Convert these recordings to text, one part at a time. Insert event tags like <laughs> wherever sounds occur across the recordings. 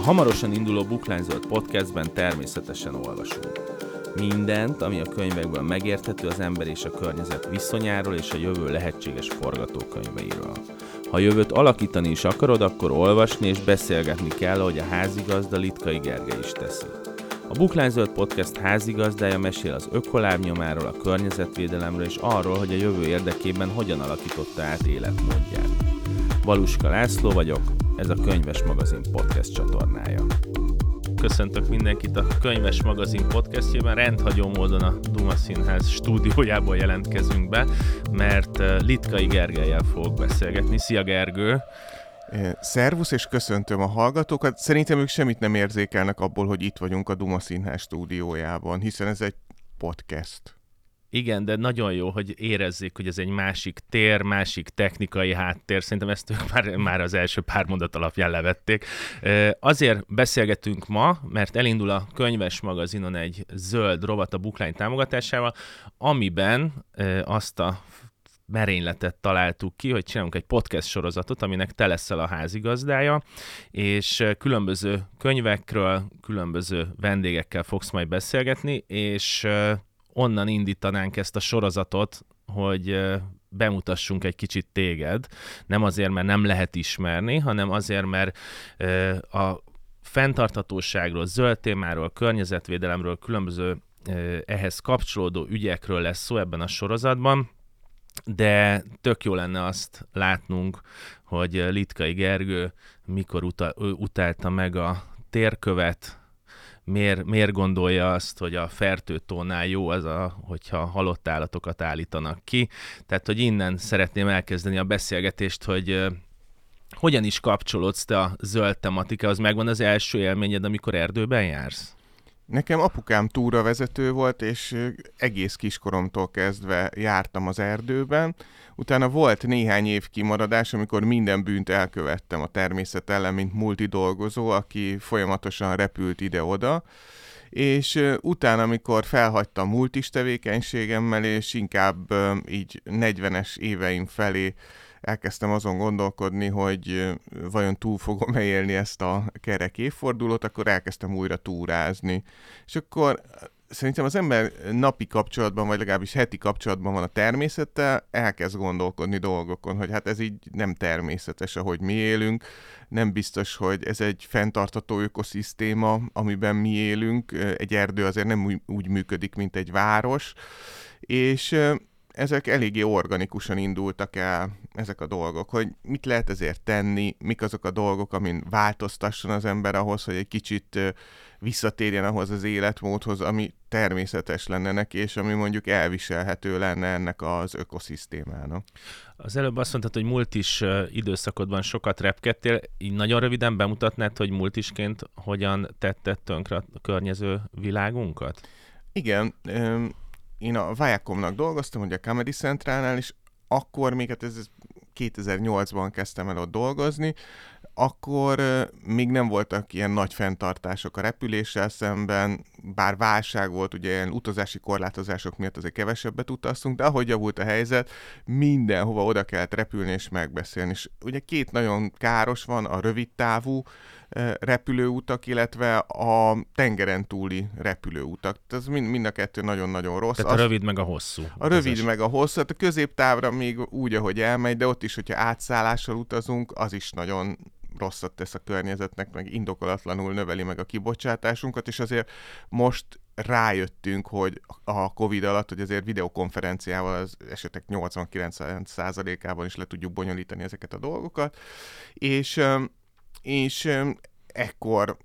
A hamarosan induló Bookline podcastben természetesen olvasunk. Mindent, ami a könyvekből megérthető az ember és a környezet viszonyáról és a jövő lehetséges forgatókönyveiről. Ha jövőt alakítani is akarod, akkor olvasni és beszélgetni kell, ahogy a házigazda Litkai Gergely is teszi. A Bookline Zöld Podcast házigazdája mesél az ökolábnyomáról, a környezetvédelemről és arról, hogy a jövő érdekében hogyan alakította át életmódját. Valuska László vagyok, ez a Könyves Magazin Podcast csatornája. Köszöntök mindenkit a Könyves Magazin podcastjében. Rendhagyó módon a Duma Színház stúdiójából jelentkezünk be, mert eh, Litkai Gergelyel fogok beszélgetni. Szia Gergő! Szervusz, és köszöntöm a hallgatókat. Szerintem ők semmit nem érzékelnek abból, hogy itt vagyunk a Duma Színház stúdiójában, hiszen ez egy podcast. Igen, de nagyon jó, hogy érezzék, hogy ez egy másik tér, másik technikai háttér. Szerintem ezt ők már, már az első pár mondat alapján levették. Azért beszélgetünk ma, mert elindul a könyves magazinon egy zöld rovat a Bookline támogatásával, amiben azt a merényletet találtuk ki, hogy csinálunk egy podcast sorozatot, aminek te leszel a házigazdája, és különböző könyvekről, különböző vendégekkel fogsz majd beszélgetni, és onnan indítanánk ezt a sorozatot, hogy bemutassunk egy kicsit téged, nem azért, mert nem lehet ismerni, hanem azért, mert a fenntarthatóságról, zöld témáról, környezetvédelemről, különböző ehhez kapcsolódó ügyekről lesz szó ebben a sorozatban, de tök jó lenne azt látnunk, hogy Litkai Gergő mikor uta, utálta meg a térkövet, miért, miért gondolja azt, hogy a fertőtónál jó az, a, hogyha halott állatokat állítanak ki. Tehát, hogy innen szeretném elkezdeni a beszélgetést, hogy hogyan is kapcsolódsz te a zöld tematikához? Megvan az első élményed, amikor erdőben jársz? Nekem apukám túravezető volt, és egész kiskoromtól kezdve jártam az erdőben. Utána volt néhány év kimaradás, amikor minden bűnt elkövettem a természet ellen, mint multidolgozó, aki folyamatosan repült ide-oda. És utána, amikor felhagytam multis tevékenységemmel, és inkább így 40-es éveim felé elkezdtem azon gondolkodni, hogy vajon túl fogom-e élni ezt a kerek évfordulót, akkor elkezdtem újra túrázni. És akkor szerintem az ember napi kapcsolatban, vagy legalábbis heti kapcsolatban van a természettel, elkezd gondolkodni dolgokon, hogy hát ez így nem természetes, ahogy mi élünk, nem biztos, hogy ez egy fenntartató ökoszisztéma, amiben mi élünk, egy erdő azért nem úgy, működik, mint egy város, és ezek eléggé organikusan indultak el, ezek a dolgok, hogy mit lehet ezért tenni, mik azok a dolgok, amin változtasson az ember ahhoz, hogy egy kicsit visszatérjen ahhoz az életmódhoz, ami természetes lenne neki, és ami mondjuk elviselhető lenne ennek az ökoszisztémának. Az előbb azt mondtad, hogy multis időszakodban sokat repkedtél, így nagyon röviden bemutatnád, hogy multisként hogyan tetted tönkre a környező világunkat? Igen, én a Viacomnak dolgoztam, ugye a Comedy Centrálnál, és akkor még, hát ez 2008-ban kezdtem el ott dolgozni, akkor még nem voltak ilyen nagy fenntartások a repüléssel szemben, bár válság volt, ugye ilyen utazási korlátozások miatt azért kevesebbet utaztunk, de ahogy javult a helyzet, mindenhova oda kellett repülni és megbeszélni. És ugye két nagyon káros van, a rövid távú repülőutak, illetve a tengeren túli repülőutak. Ez mind, mind a kettő nagyon-nagyon rossz. Tehát a rövid meg a hosszú. A rövid meg a hosszú, hát a középtávra még úgy, ahogy elmegy, de ott is, hogyha átszállással utazunk, az is nagyon rosszat tesz a környezetnek, meg indokolatlanul növeli meg a kibocsátásunkat, és azért most rájöttünk, hogy a Covid alatt, hogy azért videokonferenciával az esetek 89%-ában is le tudjuk bonyolítani ezeket a dolgokat, és, és ekkor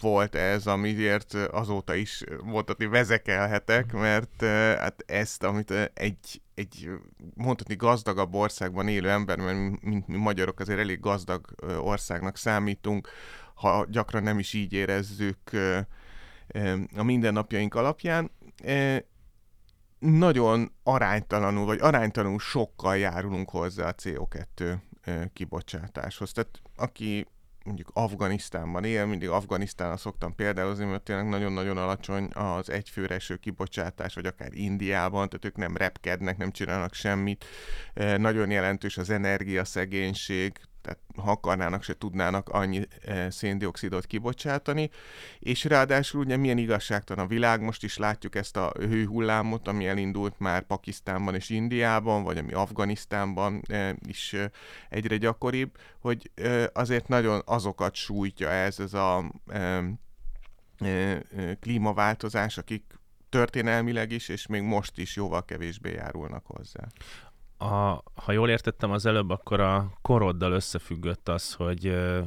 volt ez, amiért azóta is mondhatni vezekelhetek, mert hát ezt, amit egy, egy mondhatni gazdagabb országban élő ember, mert mint mi magyarok azért elég gazdag országnak számítunk, ha gyakran nem is így érezzük a mindennapjaink alapján, nagyon aránytalanul, vagy aránytalanul sokkal járulunk hozzá a CO2 kibocsátáshoz. Tehát aki mondjuk Afganisztánban él, mindig Afganisztánra szoktam például, mert tényleg nagyon-nagyon alacsony az egyfőre eső kibocsátás, vagy akár Indiában, tehát ők nem repkednek, nem csinálnak semmit. E, nagyon jelentős az energiaszegénység, tehát ha akarnának, se tudnának annyi e, széndiokszidot kibocsátani, és ráadásul ugye milyen igazságtalan a világ, most is látjuk ezt a hőhullámot, ami elindult már Pakisztánban és Indiában, vagy ami Afganisztánban e, is e, egyre gyakoribb, hogy azért nagyon azokat sújtja ez, ez a klímaváltozás, akik történelmileg is, és még most is jóval kevésbé járulnak hozzá a, ha jól értettem az előbb, akkor a koroddal összefüggött az, hogy uh,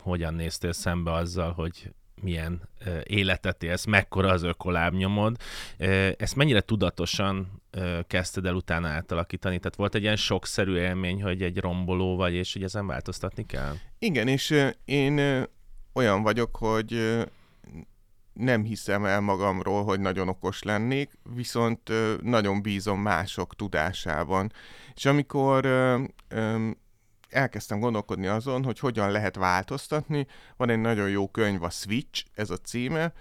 hogyan néztél szembe azzal, hogy milyen uh, életet élsz, mekkora az ökolábnyomod. Uh, ezt mennyire tudatosan uh, kezdted el utána átalakítani? Tehát volt egy ilyen sokszerű élmény, hogy egy romboló vagy, és hogy ezen változtatni kell? Igen, és én olyan vagyok, hogy nem hiszem el magamról, hogy nagyon okos lennék, viszont nagyon bízom mások tudásában. És amikor elkezdtem gondolkodni azon, hogy hogyan lehet változtatni, van egy nagyon jó könyv, a Switch, ez a címe,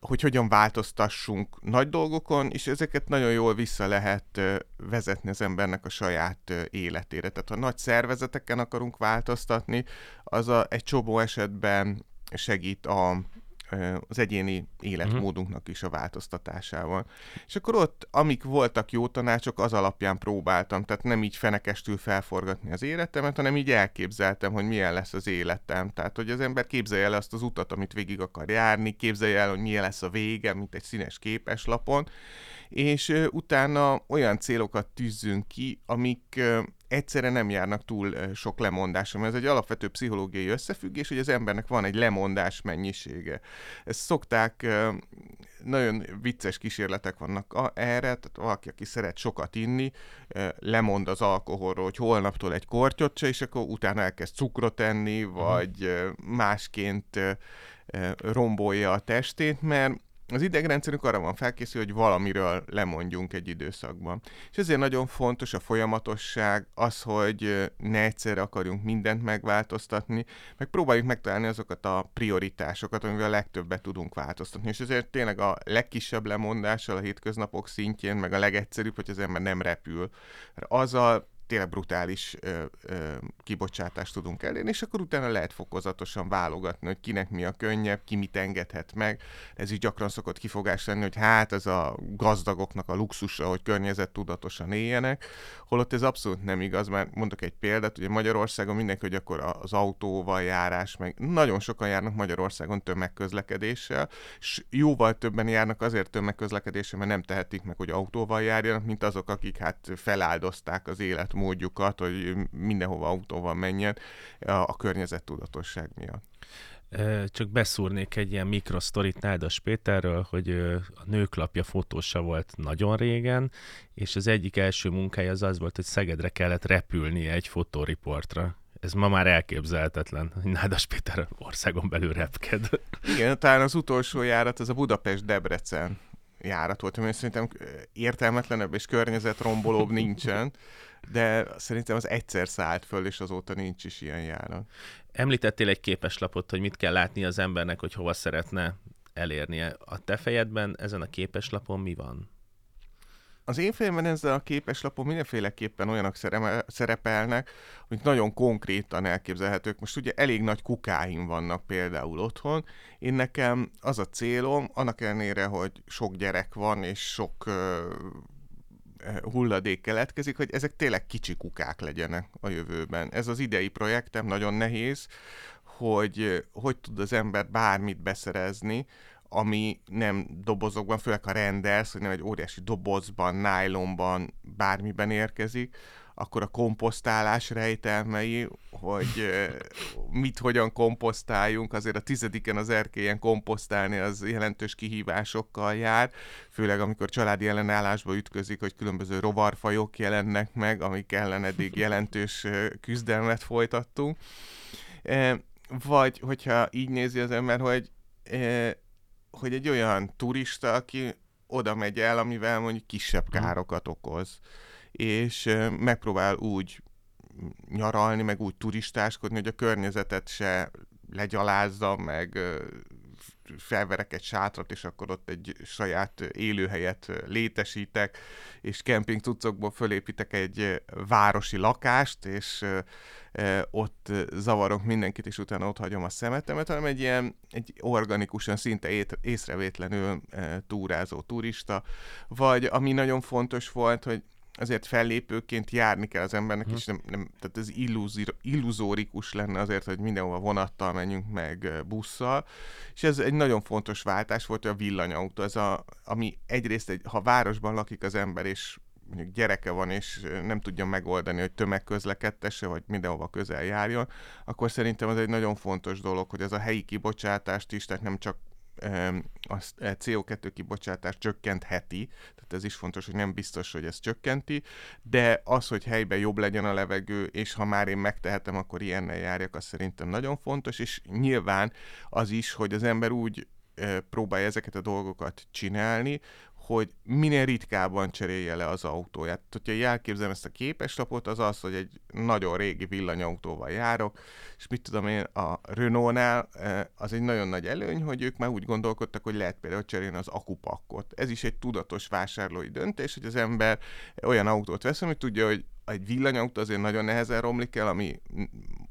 hogy hogyan változtassunk nagy dolgokon, és ezeket nagyon jól vissza lehet vezetni az embernek a saját életére. Tehát ha nagy szervezeteken akarunk változtatni, az a, egy csomó esetben segít a, az egyéni életmódunknak is a változtatásával. És akkor ott, amik voltak jó tanácsok, az alapján próbáltam, tehát nem így fenekestül felforgatni az életemet, hanem így elképzeltem, hogy milyen lesz az életem. Tehát, hogy az ember képzelje el azt az utat, amit végig akar járni, képzelje el, hogy milyen lesz a vége, mint egy színes képeslapon, és utána olyan célokat tűzzünk ki, amik egyszerre nem járnak túl sok lemondásra, mert ez egy alapvető pszichológiai összefüggés, hogy az embernek van egy lemondás mennyisége. Ezt szokták, nagyon vicces kísérletek vannak erre, tehát valaki, aki szeret sokat inni, lemond az alkoholról, hogy holnaptól egy kortyot se, és akkor utána elkezd cukrot enni, mhm. vagy másként rombolja a testét, mert az idegrendszerünk arra van felkészülve, hogy valamiről lemondjunk egy időszakban. És ezért nagyon fontos a folyamatosság, az, hogy ne egyszerre akarjunk mindent megváltoztatni, meg próbáljuk megtalálni azokat a prioritásokat, amivel a legtöbbet tudunk változtatni. És ezért tényleg a legkisebb lemondással a hétköznapok szintjén, meg a legegyszerűbb, hogy az ember nem repül. Azzal tényleg brutális ö, ö, kibocsátást tudunk elérni, és akkor utána lehet fokozatosan válogatni, hogy kinek mi a könnyebb, ki mit engedhet meg. Ez is gyakran szokott kifogás lenni, hogy hát ez a gazdagoknak a luxusa, hogy környezettudatosan éljenek, holott ez abszolút nem igaz, mert mondok egy példát, ugye Magyarországon mindenki, hogy akkor az autóval járás, meg nagyon sokan járnak Magyarországon tömegközlekedéssel, és jóval többen járnak azért tömegközlekedéssel, mert nem tehetik meg, hogy autóval járjanak, mint azok, akik hát feláldozták az élet módjukat, hogy mindenhova autóval menjen a, a környezettudatosság miatt. Csak beszúrnék egy ilyen mikrosztorit Nádas Péterről, hogy a nőklapja fotósa volt nagyon régen, és az egyik első munkája az az volt, hogy Szegedre kellett repülnie egy fotóriportra. Ez ma már elképzelhetetlen, hogy Nádas Péter országon belül repked. Igen, talán az utolsó járat az a Budapest-Debrecen járat volt, ami szerintem értelmetlenebb és környezetrombolóbb <laughs> nincsen de szerintem az egyszer szállt föl, és azóta nincs is ilyen járat. Említettél egy képeslapot, hogy mit kell látni az embernek, hogy hova szeretne elérnie. A te fejedben ezen a képeslapon mi van? Az én fejemben ezzel a képeslapon mindenféleképpen olyanok szerepelnek, amik nagyon konkrétan elképzelhetők. Most ugye elég nagy kukáim vannak például otthon. Én nekem az a célom, annak ellenére, hogy sok gyerek van, és sok hulladék keletkezik, hogy ezek tényleg kicsi kukák legyenek a jövőben. Ez az idei projektem nagyon nehéz, hogy hogy tud az ember bármit beszerezni, ami nem dobozokban, főleg ha rendelsz, hogy nem egy óriási dobozban, nájlonban, bármiben érkezik, akkor a komposztálás rejtelmei, hogy mit, hogyan komposztáljunk, azért a tizediken az erkélyen komposztálni az jelentős kihívásokkal jár, főleg amikor családi ellenállásba ütközik, hogy különböző rovarfajok jelennek meg, amik ellen eddig jelentős küzdelmet folytattunk. Vagy, hogyha így nézi az ember, hogy, hogy egy olyan turista, aki oda megy el, amivel mondjuk kisebb mhm. károkat okoz és megpróbál úgy nyaralni, meg úgy turistáskodni, hogy a környezetet se legyalázza, meg felverek egy sátrat, és akkor ott egy saját élőhelyet létesítek, és kemping cuccokból fölépítek egy városi lakást, és ott zavarok mindenkit, és utána ott hagyom a szemetemet, hanem egy ilyen egy organikusan, szinte észrevétlenül túrázó turista, vagy ami nagyon fontos volt, hogy azért fellépőként járni kell az embernek, hmm. és nem, nem, tehát ez illúzir, illuzórikus lenne azért, hogy mindenhova vonattal menjünk, meg busszal, és ez egy nagyon fontos váltás volt, hogy a villanyautó, ez a, ami egyrészt, egy, ha városban lakik az ember, és mondjuk gyereke van, és nem tudja megoldani, hogy tömegközlekedtesse, vagy mindenhova közel járjon, akkor szerintem ez egy nagyon fontos dolog, hogy ez a helyi kibocsátást is, tehát nem csak a CO2 kibocsátás csökkentheti, tehát ez is fontos, hogy nem biztos, hogy ez csökkenti, de az, hogy helyben jobb legyen a levegő, és ha már én megtehetem, akkor ilyennel járjak, az szerintem nagyon fontos, és nyilván az is, hogy az ember úgy próbálja ezeket a dolgokat csinálni, hogy minél ritkábban cserélje le az autóját. Hogyha elképzelem ezt a képeslapot, az az, hogy egy nagyon régi villanyautóval járok, és mit tudom én, a Renault-nál eh, az egy nagyon nagy előny, hogy ők már úgy gondolkodtak, hogy lehet például cserélni az akupakkot. Ez is egy tudatos vásárlói döntés, hogy az ember olyan autót vesz, ami tudja, hogy egy villanyautó azért nagyon nehezen romlik el, ami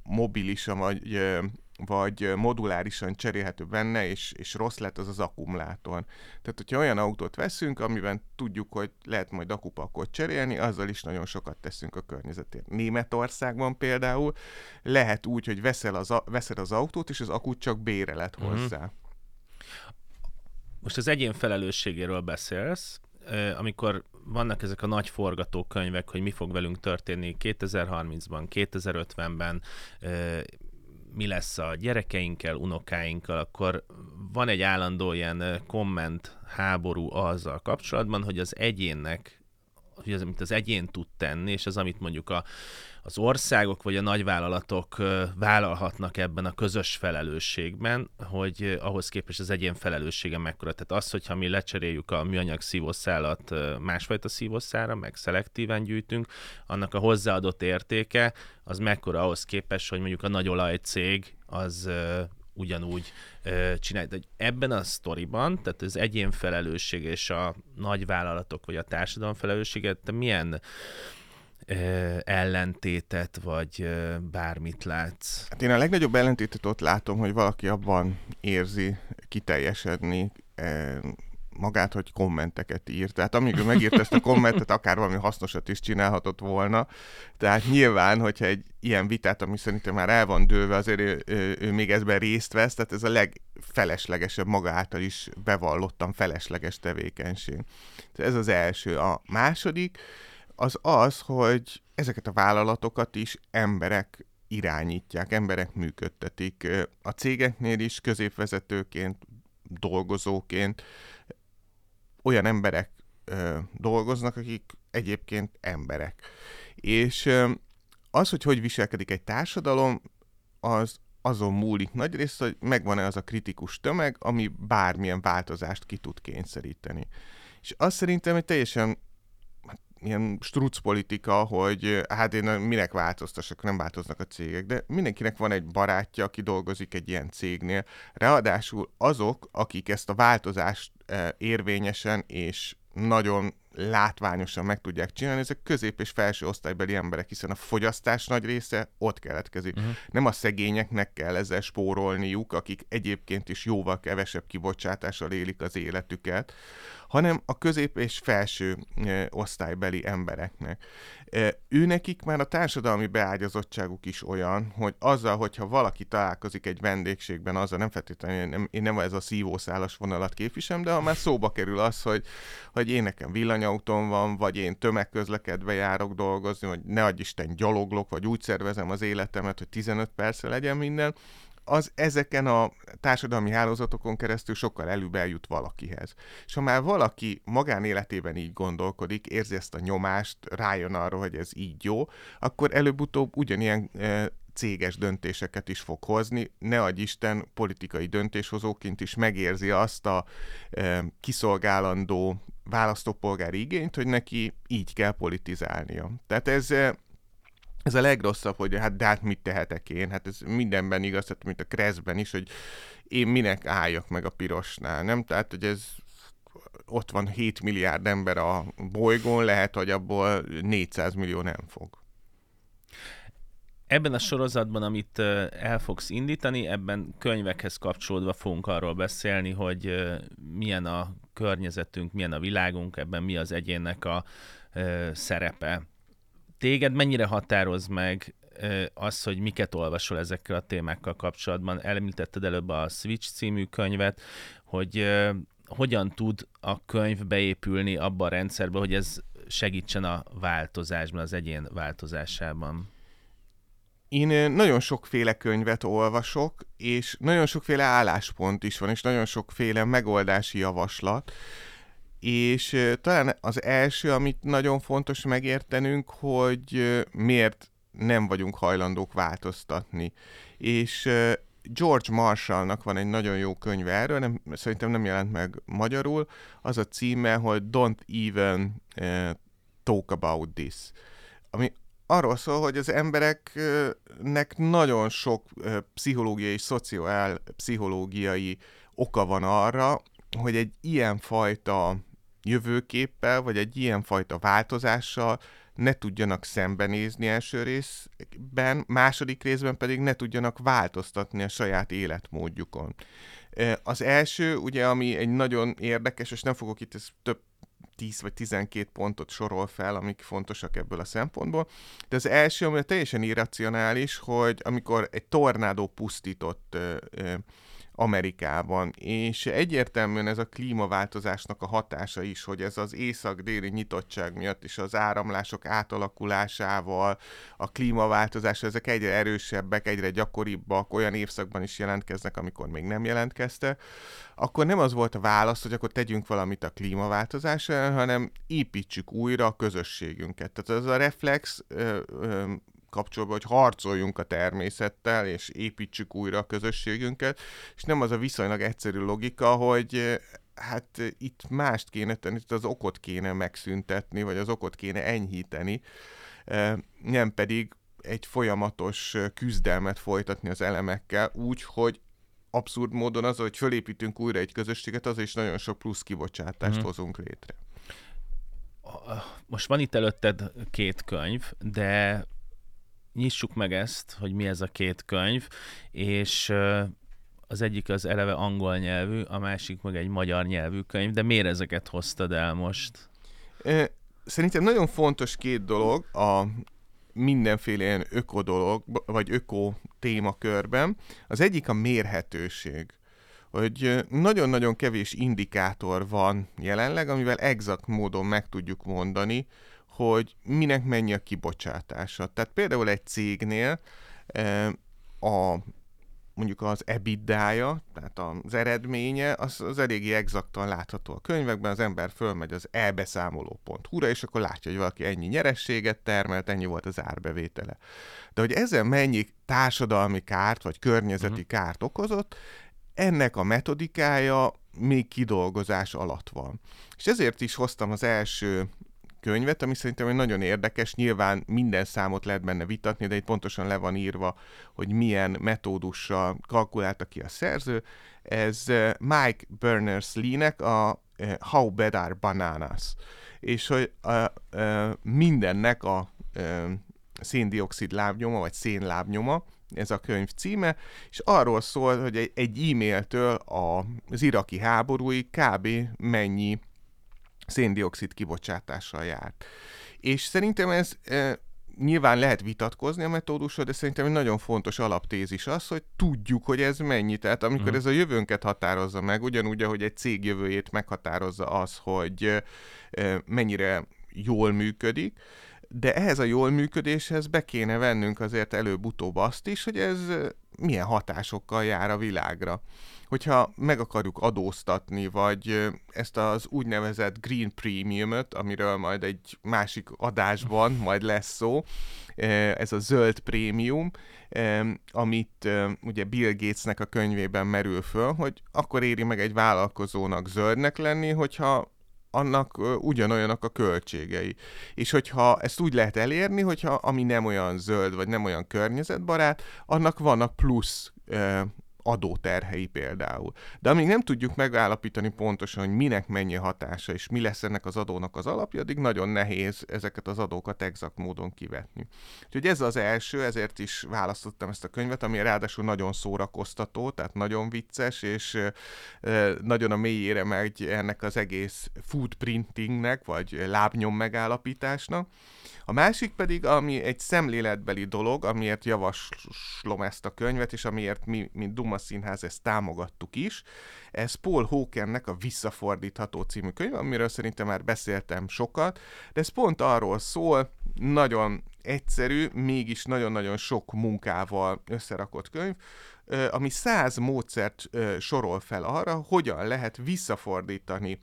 mobilis, vagy eh, vagy modulárisan cserélhető benne, és, és rossz lett az az akkumulátor. Tehát, hogyha olyan autót veszünk, amiben tudjuk, hogy lehet majd akupakot cserélni, azzal is nagyon sokat teszünk a környezetért. Németországban például lehet úgy, hogy veszel az, veszed az autót, és az akut csak béreled mm-hmm. hozzá. Most az egyén felelősségéről beszélsz, amikor vannak ezek a nagy forgatókönyvek, hogy mi fog velünk történni 2030-ban, 2050-ben, mi lesz a gyerekeinkkel, unokáinkkal, akkor van egy állandó ilyen komment háború azzal kapcsolatban, hogy az egyénnek hogy az, amit az egyén tud tenni, és az, amit mondjuk a, az országok vagy a nagyvállalatok vállalhatnak ebben a közös felelősségben, hogy ahhoz képest az egyén felelőssége mekkora. Tehát az, hogyha mi lecseréljük a műanyag szívószálat másfajta szívószára, meg szelektíven gyűjtünk, annak a hozzáadott értéke az mekkora ahhoz képest, hogy mondjuk a nagy olajcég az ugyanúgy ö, csinálja. De ebben a sztoriban, tehát az egyén felelősség és a nagyvállalatok vagy a társadalom felelősséget, te milyen ö, ellentétet, vagy ö, bármit látsz? Hát én a legnagyobb ellentétet ott látom, hogy valaki abban érzi kiteljesedni, magát, hogy kommenteket ír. Tehát amíg ő megírt ezt a kommentet, akár valami hasznosat is csinálhatott volna. Tehát nyilván, hogyha egy ilyen vitát, ami szerintem már el van dőlve, azért ő, ő, ő még ezben részt vesz, tehát ez a legfeleslegesebb maga által is bevallottan felesleges tevékenység. Tehát ez az első. A második az az, hogy ezeket a vállalatokat is emberek irányítják, emberek működtetik. A cégeknél is középvezetőként, dolgozóként olyan emberek ö, dolgoznak, akik egyébként emberek. És ö, az, hogy hogy viselkedik egy társadalom, az azon múlik nagyrészt, hogy megvan-e az a kritikus tömeg, ami bármilyen változást ki tud kényszeríteni. És azt szerintem egy teljesen ilyen struc politika, hogy hát én minek változtassak, nem változnak a cégek, de mindenkinek van egy barátja, aki dolgozik egy ilyen cégnél. Ráadásul azok, akik ezt a változást érvényesen és nagyon látványosan meg tudják csinálni, ezek közép- és felső osztálybeli emberek, hiszen a fogyasztás nagy része ott keletkezik. Uh-huh. Nem a szegényeknek kell ezzel spórolniuk, akik egyébként is jóval kevesebb kibocsátással élik az életüket, hanem a közép- és felső osztálybeli embereknek. Őnekik már a társadalmi beágyazottságuk is olyan, hogy azzal, hogyha valaki találkozik egy vendégségben, azzal nem feltétlenül, nem, én nem ez a szívószálas vonalat képvisem, de ha már szóba kerül az, hogy, hogy én nekem villanyautón van, vagy én tömegközlekedve járok dolgozni, vagy ne adj Isten gyaloglok, vagy úgy szervezem az életemet, hogy 15 percre legyen minden, az ezeken a társadalmi hálózatokon keresztül sokkal előbb eljut valakihez. És ha már valaki magánéletében így gondolkodik, érzi ezt a nyomást, rájön arra, hogy ez így jó, akkor előbb-utóbb ugyanilyen e, céges döntéseket is fog hozni, ne adj Isten politikai döntéshozóként is megérzi azt a e, kiszolgálandó választópolgári igényt, hogy neki így kell politizálnia. Tehát ez e, ez a legrosszabb, hogy hát de hát mit tehetek én? Hát ez mindenben igaz, tehát mint a Kreszben is, hogy én minek álljak meg a pirosnál, nem? Tehát, hogy ez ott van 7 milliárd ember a bolygón, lehet, hogy abból 400 millió nem fog. Ebben a sorozatban, amit el fogsz indítani, ebben könyvekhez kapcsolódva fogunk arról beszélni, hogy milyen a környezetünk, milyen a világunk, ebben mi az egyénnek a szerepe. Téged mennyire határoz meg az, hogy miket olvasol ezekkel a témákkal kapcsolatban? Említetted előbb a Switch című könyvet, hogy hogyan tud a könyv beépülni abba a rendszerbe, hogy ez segítsen a változásban, az egyén változásában? Én nagyon sokféle könyvet olvasok, és nagyon sokféle álláspont is van, és nagyon sokféle megoldási javaslat. És talán az első, amit nagyon fontos megértenünk, hogy miért nem vagyunk hajlandók változtatni. És George Marshallnak van egy nagyon jó könyve erről, nem, szerintem nem jelent meg magyarul. Az a címe, hogy Don't even talk about this. Ami arról szól, hogy az embereknek nagyon sok pszichológiai és szociál pszichológiai oka van arra, hogy egy ilyen fajta jövőképpel, vagy egy ilyen fajta változással ne tudjanak szembenézni első részben, második részben pedig ne tudjanak változtatni a saját életmódjukon. Az első, ugye, ami egy nagyon érdekes, és nem fogok itt ez több 10 vagy 12 pontot sorol fel, amik fontosak ebből a szempontból. De az első, ami teljesen irracionális, hogy amikor egy tornádó pusztított Amerikában, és egyértelműen ez a klímaváltozásnak a hatása is, hogy ez az észak-déli nyitottság miatt és az áramlások átalakulásával, a klímaváltozás, ezek egyre erősebbek, egyre gyakoribbak, olyan évszakban is jelentkeznek, amikor még nem jelentkezte, akkor nem az volt a válasz, hogy akkor tegyünk valamit a klímaváltozás ellen, hanem építsük újra a közösségünket. Tehát ez a reflex kapcsolva, hogy harcoljunk a természettel, és építsük újra a közösségünket, és nem az a viszonylag egyszerű logika, hogy eh, hát itt mást kéne tenni, itt az okot kéne megszüntetni, vagy az okot kéne enyhíteni, eh, nem pedig egy folyamatos eh, küzdelmet folytatni az elemekkel, úgy, hogy abszurd módon az, hogy fölépítünk újra egy közösséget, az is nagyon sok plusz kibocsátást mm. hozunk létre. Most van itt előtted két könyv, de nyissuk meg ezt, hogy mi ez a két könyv, és az egyik az eleve angol nyelvű, a másik meg egy magyar nyelvű könyv, de miért ezeket hoztad el most? Szerintem nagyon fontos két dolog a mindenféle ilyen öko dolog, vagy öko témakörben. Az egyik a mérhetőség hogy nagyon-nagyon kevés indikátor van jelenleg, amivel exakt módon meg tudjuk mondani, hogy minek mennyi a kibocsátása. Tehát például egy cégnél a mondjuk az EBITDA-ja, tehát az eredménye, az, az eléggé exaktan látható a könyvekben, az ember fölmegy az elbeszámoló.hu-ra, és akkor látja, hogy valaki ennyi nyerességet termelt, ennyi volt az árbevétele. De hogy ezzel mennyi társadalmi kárt, vagy környezeti uh-huh. kárt okozott, ennek a metodikája még kidolgozás alatt van. És ezért is hoztam az első könyvet, ami szerintem egy nagyon érdekes, nyilván minden számot lehet benne vitatni, de itt pontosan le van írva, hogy milyen metódussal kalkulálta ki a szerző. Ez eh, Mike Berners-Lee-nek a eh, How Bad Are Bananas, és hogy a, a, a, mindennek a, a széndiokszid lábnyoma, vagy szénlábnyoma, ez a könyv címe, és arról szól, hogy egy e-mailtől az iraki háborúig kb. mennyi széndiokszid kibocsátással járt. És szerintem ez e, nyilván lehet vitatkozni a metódusról, de szerintem egy nagyon fontos alaptézis az, hogy tudjuk, hogy ez mennyi. Tehát amikor uh-huh. ez a jövőnket határozza meg, ugyanúgy, ahogy egy cég jövőjét meghatározza az, hogy e, mennyire jól működik, de ehhez a jól működéshez be kéne vennünk azért előbb-utóbb azt is, hogy ez milyen hatásokkal jár a világra hogyha meg akarjuk adóztatni, vagy ezt az úgynevezett green premiumot, amiről majd egy másik adásban majd lesz szó, ez a zöld prémium, amit ugye Bill Gatesnek a könyvében merül föl, hogy akkor éri meg egy vállalkozónak zöldnek lenni, hogyha annak ugyanolyanak a költségei. És hogyha ezt úgy lehet elérni, hogyha ami nem olyan zöld, vagy nem olyan környezetbarát, annak vannak plusz adóterhei például. De amíg nem tudjuk megállapítani pontosan, hogy minek mennyi hatása, és mi lesz ennek az adónak az alapja, addig nagyon nehéz ezeket az adókat exakt módon kivetni. Úgyhogy ez az első, ezért is választottam ezt a könyvet, ami ráadásul nagyon szórakoztató, tehát nagyon vicces, és nagyon a mélyére megy ennek az egész footprintingnek, vagy lábnyom megállapításnak. A másik pedig, ami egy szemléletbeli dolog, amiért javaslom ezt a könyvet, és amiért mi, mint Duma Színház ezt támogattuk is, ez Paul Hawkennek a Visszafordítható című könyv, amiről szerintem már beszéltem sokat, de ez pont arról szól, nagyon egyszerű, mégis nagyon-nagyon sok munkával összerakott könyv, ami száz módszert sorol fel arra, hogyan lehet visszafordítani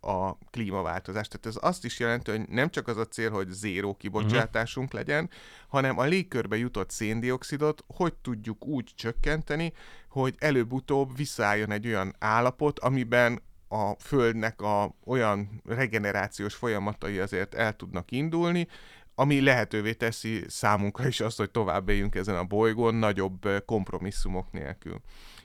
a klímaváltozást. Tehát ez azt is jelenti, hogy nem csak az a cél, hogy zéró kibocsátásunk uh-huh. legyen, hanem a légkörbe jutott széndiokszidot hogy tudjuk úgy csökkenteni, hogy előbb-utóbb visszaálljon egy olyan állapot, amiben a Földnek a olyan regenerációs folyamatai azért el tudnak indulni, ami lehetővé teszi számunkra is azt, hogy tovább éljünk ezen a bolygón nagyobb kompromisszumok nélkül.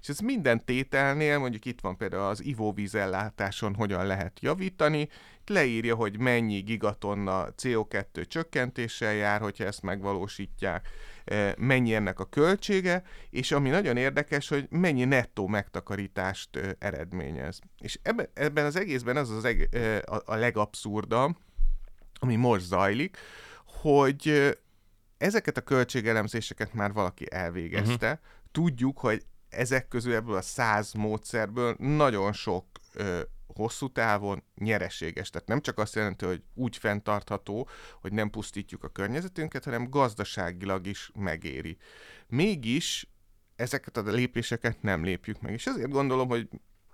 És ez minden tételnél, mondjuk itt van például az ivóvízellátáson hogyan lehet javítani, itt leírja, hogy mennyi gigatonna CO2 csökkentéssel jár, hogyha ezt megvalósítják, mennyi ennek a költsége, és ami nagyon érdekes, hogy mennyi nettó megtakarítást eredményez. És ebben, ebben az egészben az az eg- a, a legabszurdabb, ami most zajlik, hogy ezeket a költségelemzéseket már valaki elvégezte. Uh-huh. Tudjuk, hogy ezek közül ebből a száz módszerből nagyon sok ö, hosszú távon nyereséges. Tehát nem csak azt jelenti, hogy úgy fenntartható, hogy nem pusztítjuk a környezetünket, hanem gazdaságilag is megéri. Mégis ezeket a lépéseket nem lépjük meg. És ezért gondolom, hogy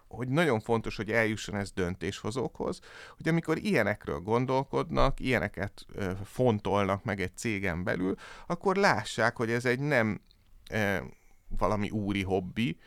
hogy nagyon fontos, hogy eljusson ez döntéshozókhoz, hogy amikor ilyenekről gondolkodnak, ilyeneket fontolnak meg egy cégen belül, akkor lássák, hogy ez egy nem valami úri hobbi,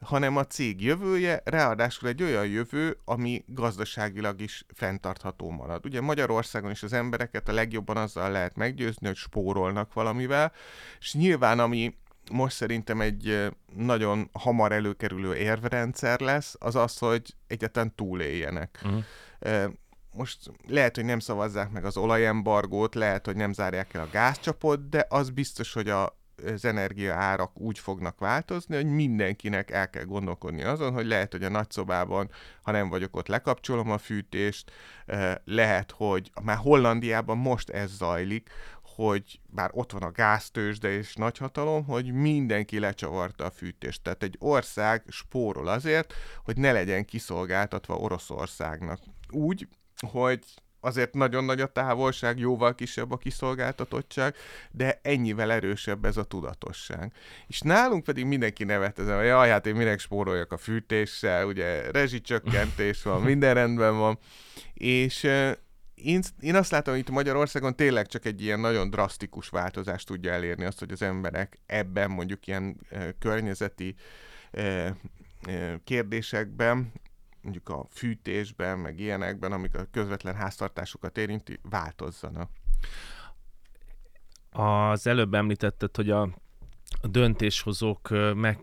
hanem a cég jövője, ráadásul egy olyan jövő, ami gazdaságilag is fenntartható marad. Ugye Magyarországon is az embereket a legjobban azzal lehet meggyőzni, hogy spórolnak valamivel, és nyilván ami most szerintem egy nagyon hamar előkerülő érvrendszer lesz, az az, hogy egyáltalán túléljenek. Uh-huh. Most lehet, hogy nem szavazzák meg az olajembargót, lehet, hogy nem zárják el a gázcsapot, de az biztos, hogy a az energia árak úgy fognak változni, hogy mindenkinek el kell gondolkodni azon, hogy lehet, hogy a nagyszobában, ha nem vagyok ott, lekapcsolom a fűtést, lehet, hogy már Hollandiában most ez zajlik, hogy bár ott van a gáztősde és nagyhatalom, hogy mindenki lecsavarta a fűtést. Tehát egy ország spórol azért, hogy ne legyen kiszolgáltatva Oroszországnak. Úgy, hogy azért nagyon nagy a távolság, jóval kisebb a kiszolgáltatottság, de ennyivel erősebb ez a tudatosság. És nálunk pedig mindenki nevet ezen, hogy jaj, hát én minek spóroljak a fűtéssel, ugye rezsicsökkentés van, <laughs> minden rendben van, és én, én azt látom, hogy itt Magyarországon tényleg csak egy ilyen nagyon drasztikus változást tudja elérni azt, hogy az emberek ebben mondjuk ilyen környezeti kérdésekben mondjuk a fűtésben, meg ilyenekben, amik a közvetlen háztartásukat érinti, változzanak. Az előbb említetted, hogy a a döntéshozók meg,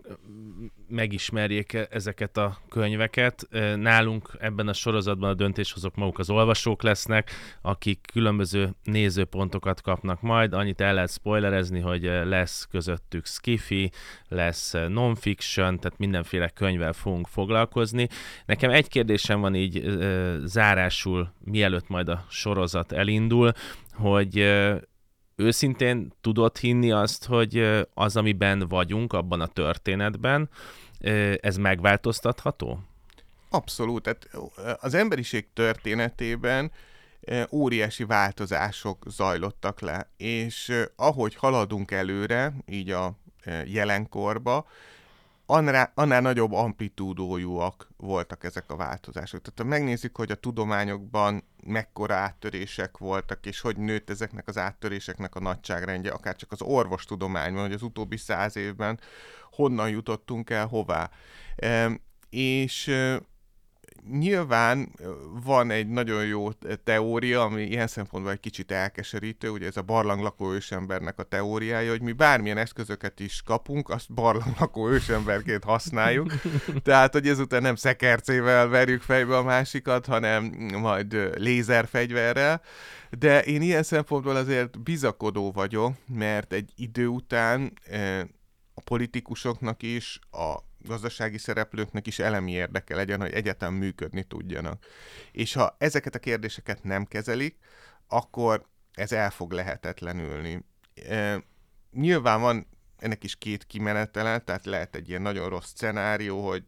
megismerjék e, ezeket a könyveket. Nálunk ebben a sorozatban a döntéshozók maguk az olvasók lesznek, akik különböző nézőpontokat kapnak majd. Annyit el lehet spoilerezni, hogy lesz közöttük skifi, lesz non-fiction, tehát mindenféle könyvvel fogunk foglalkozni. Nekem egy kérdésem van így zárásul, mielőtt majd a sorozat elindul, hogy őszintén tudod hinni azt, hogy az, amiben vagyunk, abban a történetben, ez megváltoztatható? Abszolút. Tehát az emberiség történetében óriási változások zajlottak le, és ahogy haladunk előre, így a jelenkorba, annál, annál nagyobb amplitúdójúak voltak ezek a változások. Tehát ha megnézzük, hogy a tudományokban mekkora áttörések voltak, és hogy nőtt ezeknek az áttöréseknek a nagyságrendje, akár csak az orvostudományban, hogy az utóbbi száz évben honnan jutottunk el, hová. E, és nyilván van egy nagyon jó teória, ami ilyen szempontból egy kicsit elkeserítő, ugye ez a barlanglakó ősembernek a teóriája, hogy mi bármilyen eszközöket is kapunk, azt barlanglakó ősemberként használjuk. <laughs> Tehát, hogy ezután nem szekercével verjük fejbe a másikat, hanem majd lézerfegyverrel. De én ilyen szempontból azért bizakodó vagyok, mert egy idő után a politikusoknak is, a gazdasági szereplőknek is elemi érdeke legyen, hogy egyetem működni tudjanak. És ha ezeket a kérdéseket nem kezelik, akkor ez el fog lehetetlenülni. E, nyilván van ennek is két kimenetele, tehát lehet egy ilyen nagyon rossz szenárió, hogy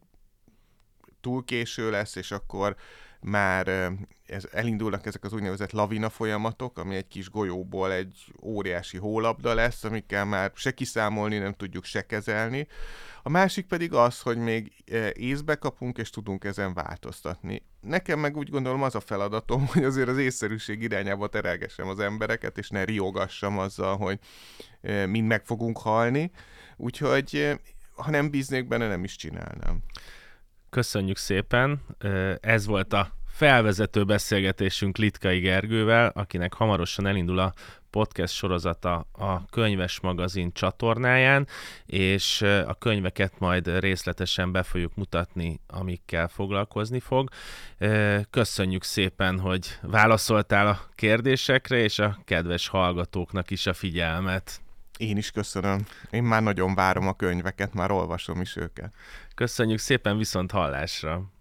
túl késő lesz, és akkor már ez, elindulnak ezek az úgynevezett lavina folyamatok, ami egy kis golyóból egy óriási hólabda lesz, amikkel már se kiszámolni nem tudjuk, se kezelni. A másik pedig az, hogy még észbe kapunk, és tudunk ezen változtatni. Nekem meg úgy gondolom az a feladatom, <laughs> hogy azért az észszerűség irányába terelgessem az embereket, és ne riogassam azzal, hogy mind meg fogunk halni. Úgyhogy ha nem bíznék benne, nem is csinálnám. Köszönjük szépen. Ez volt a felvezető beszélgetésünk Litkai Gergővel, akinek hamarosan elindul a podcast sorozata a Könyves Magazin csatornáján, és a könyveket majd részletesen be fogjuk mutatni, amikkel foglalkozni fog. Köszönjük szépen, hogy válaszoltál a kérdésekre, és a kedves hallgatóknak is a figyelmet. Én is köszönöm. Én már nagyon várom a könyveket, már olvasom is őket. Köszönjük szépen, viszont hallásra!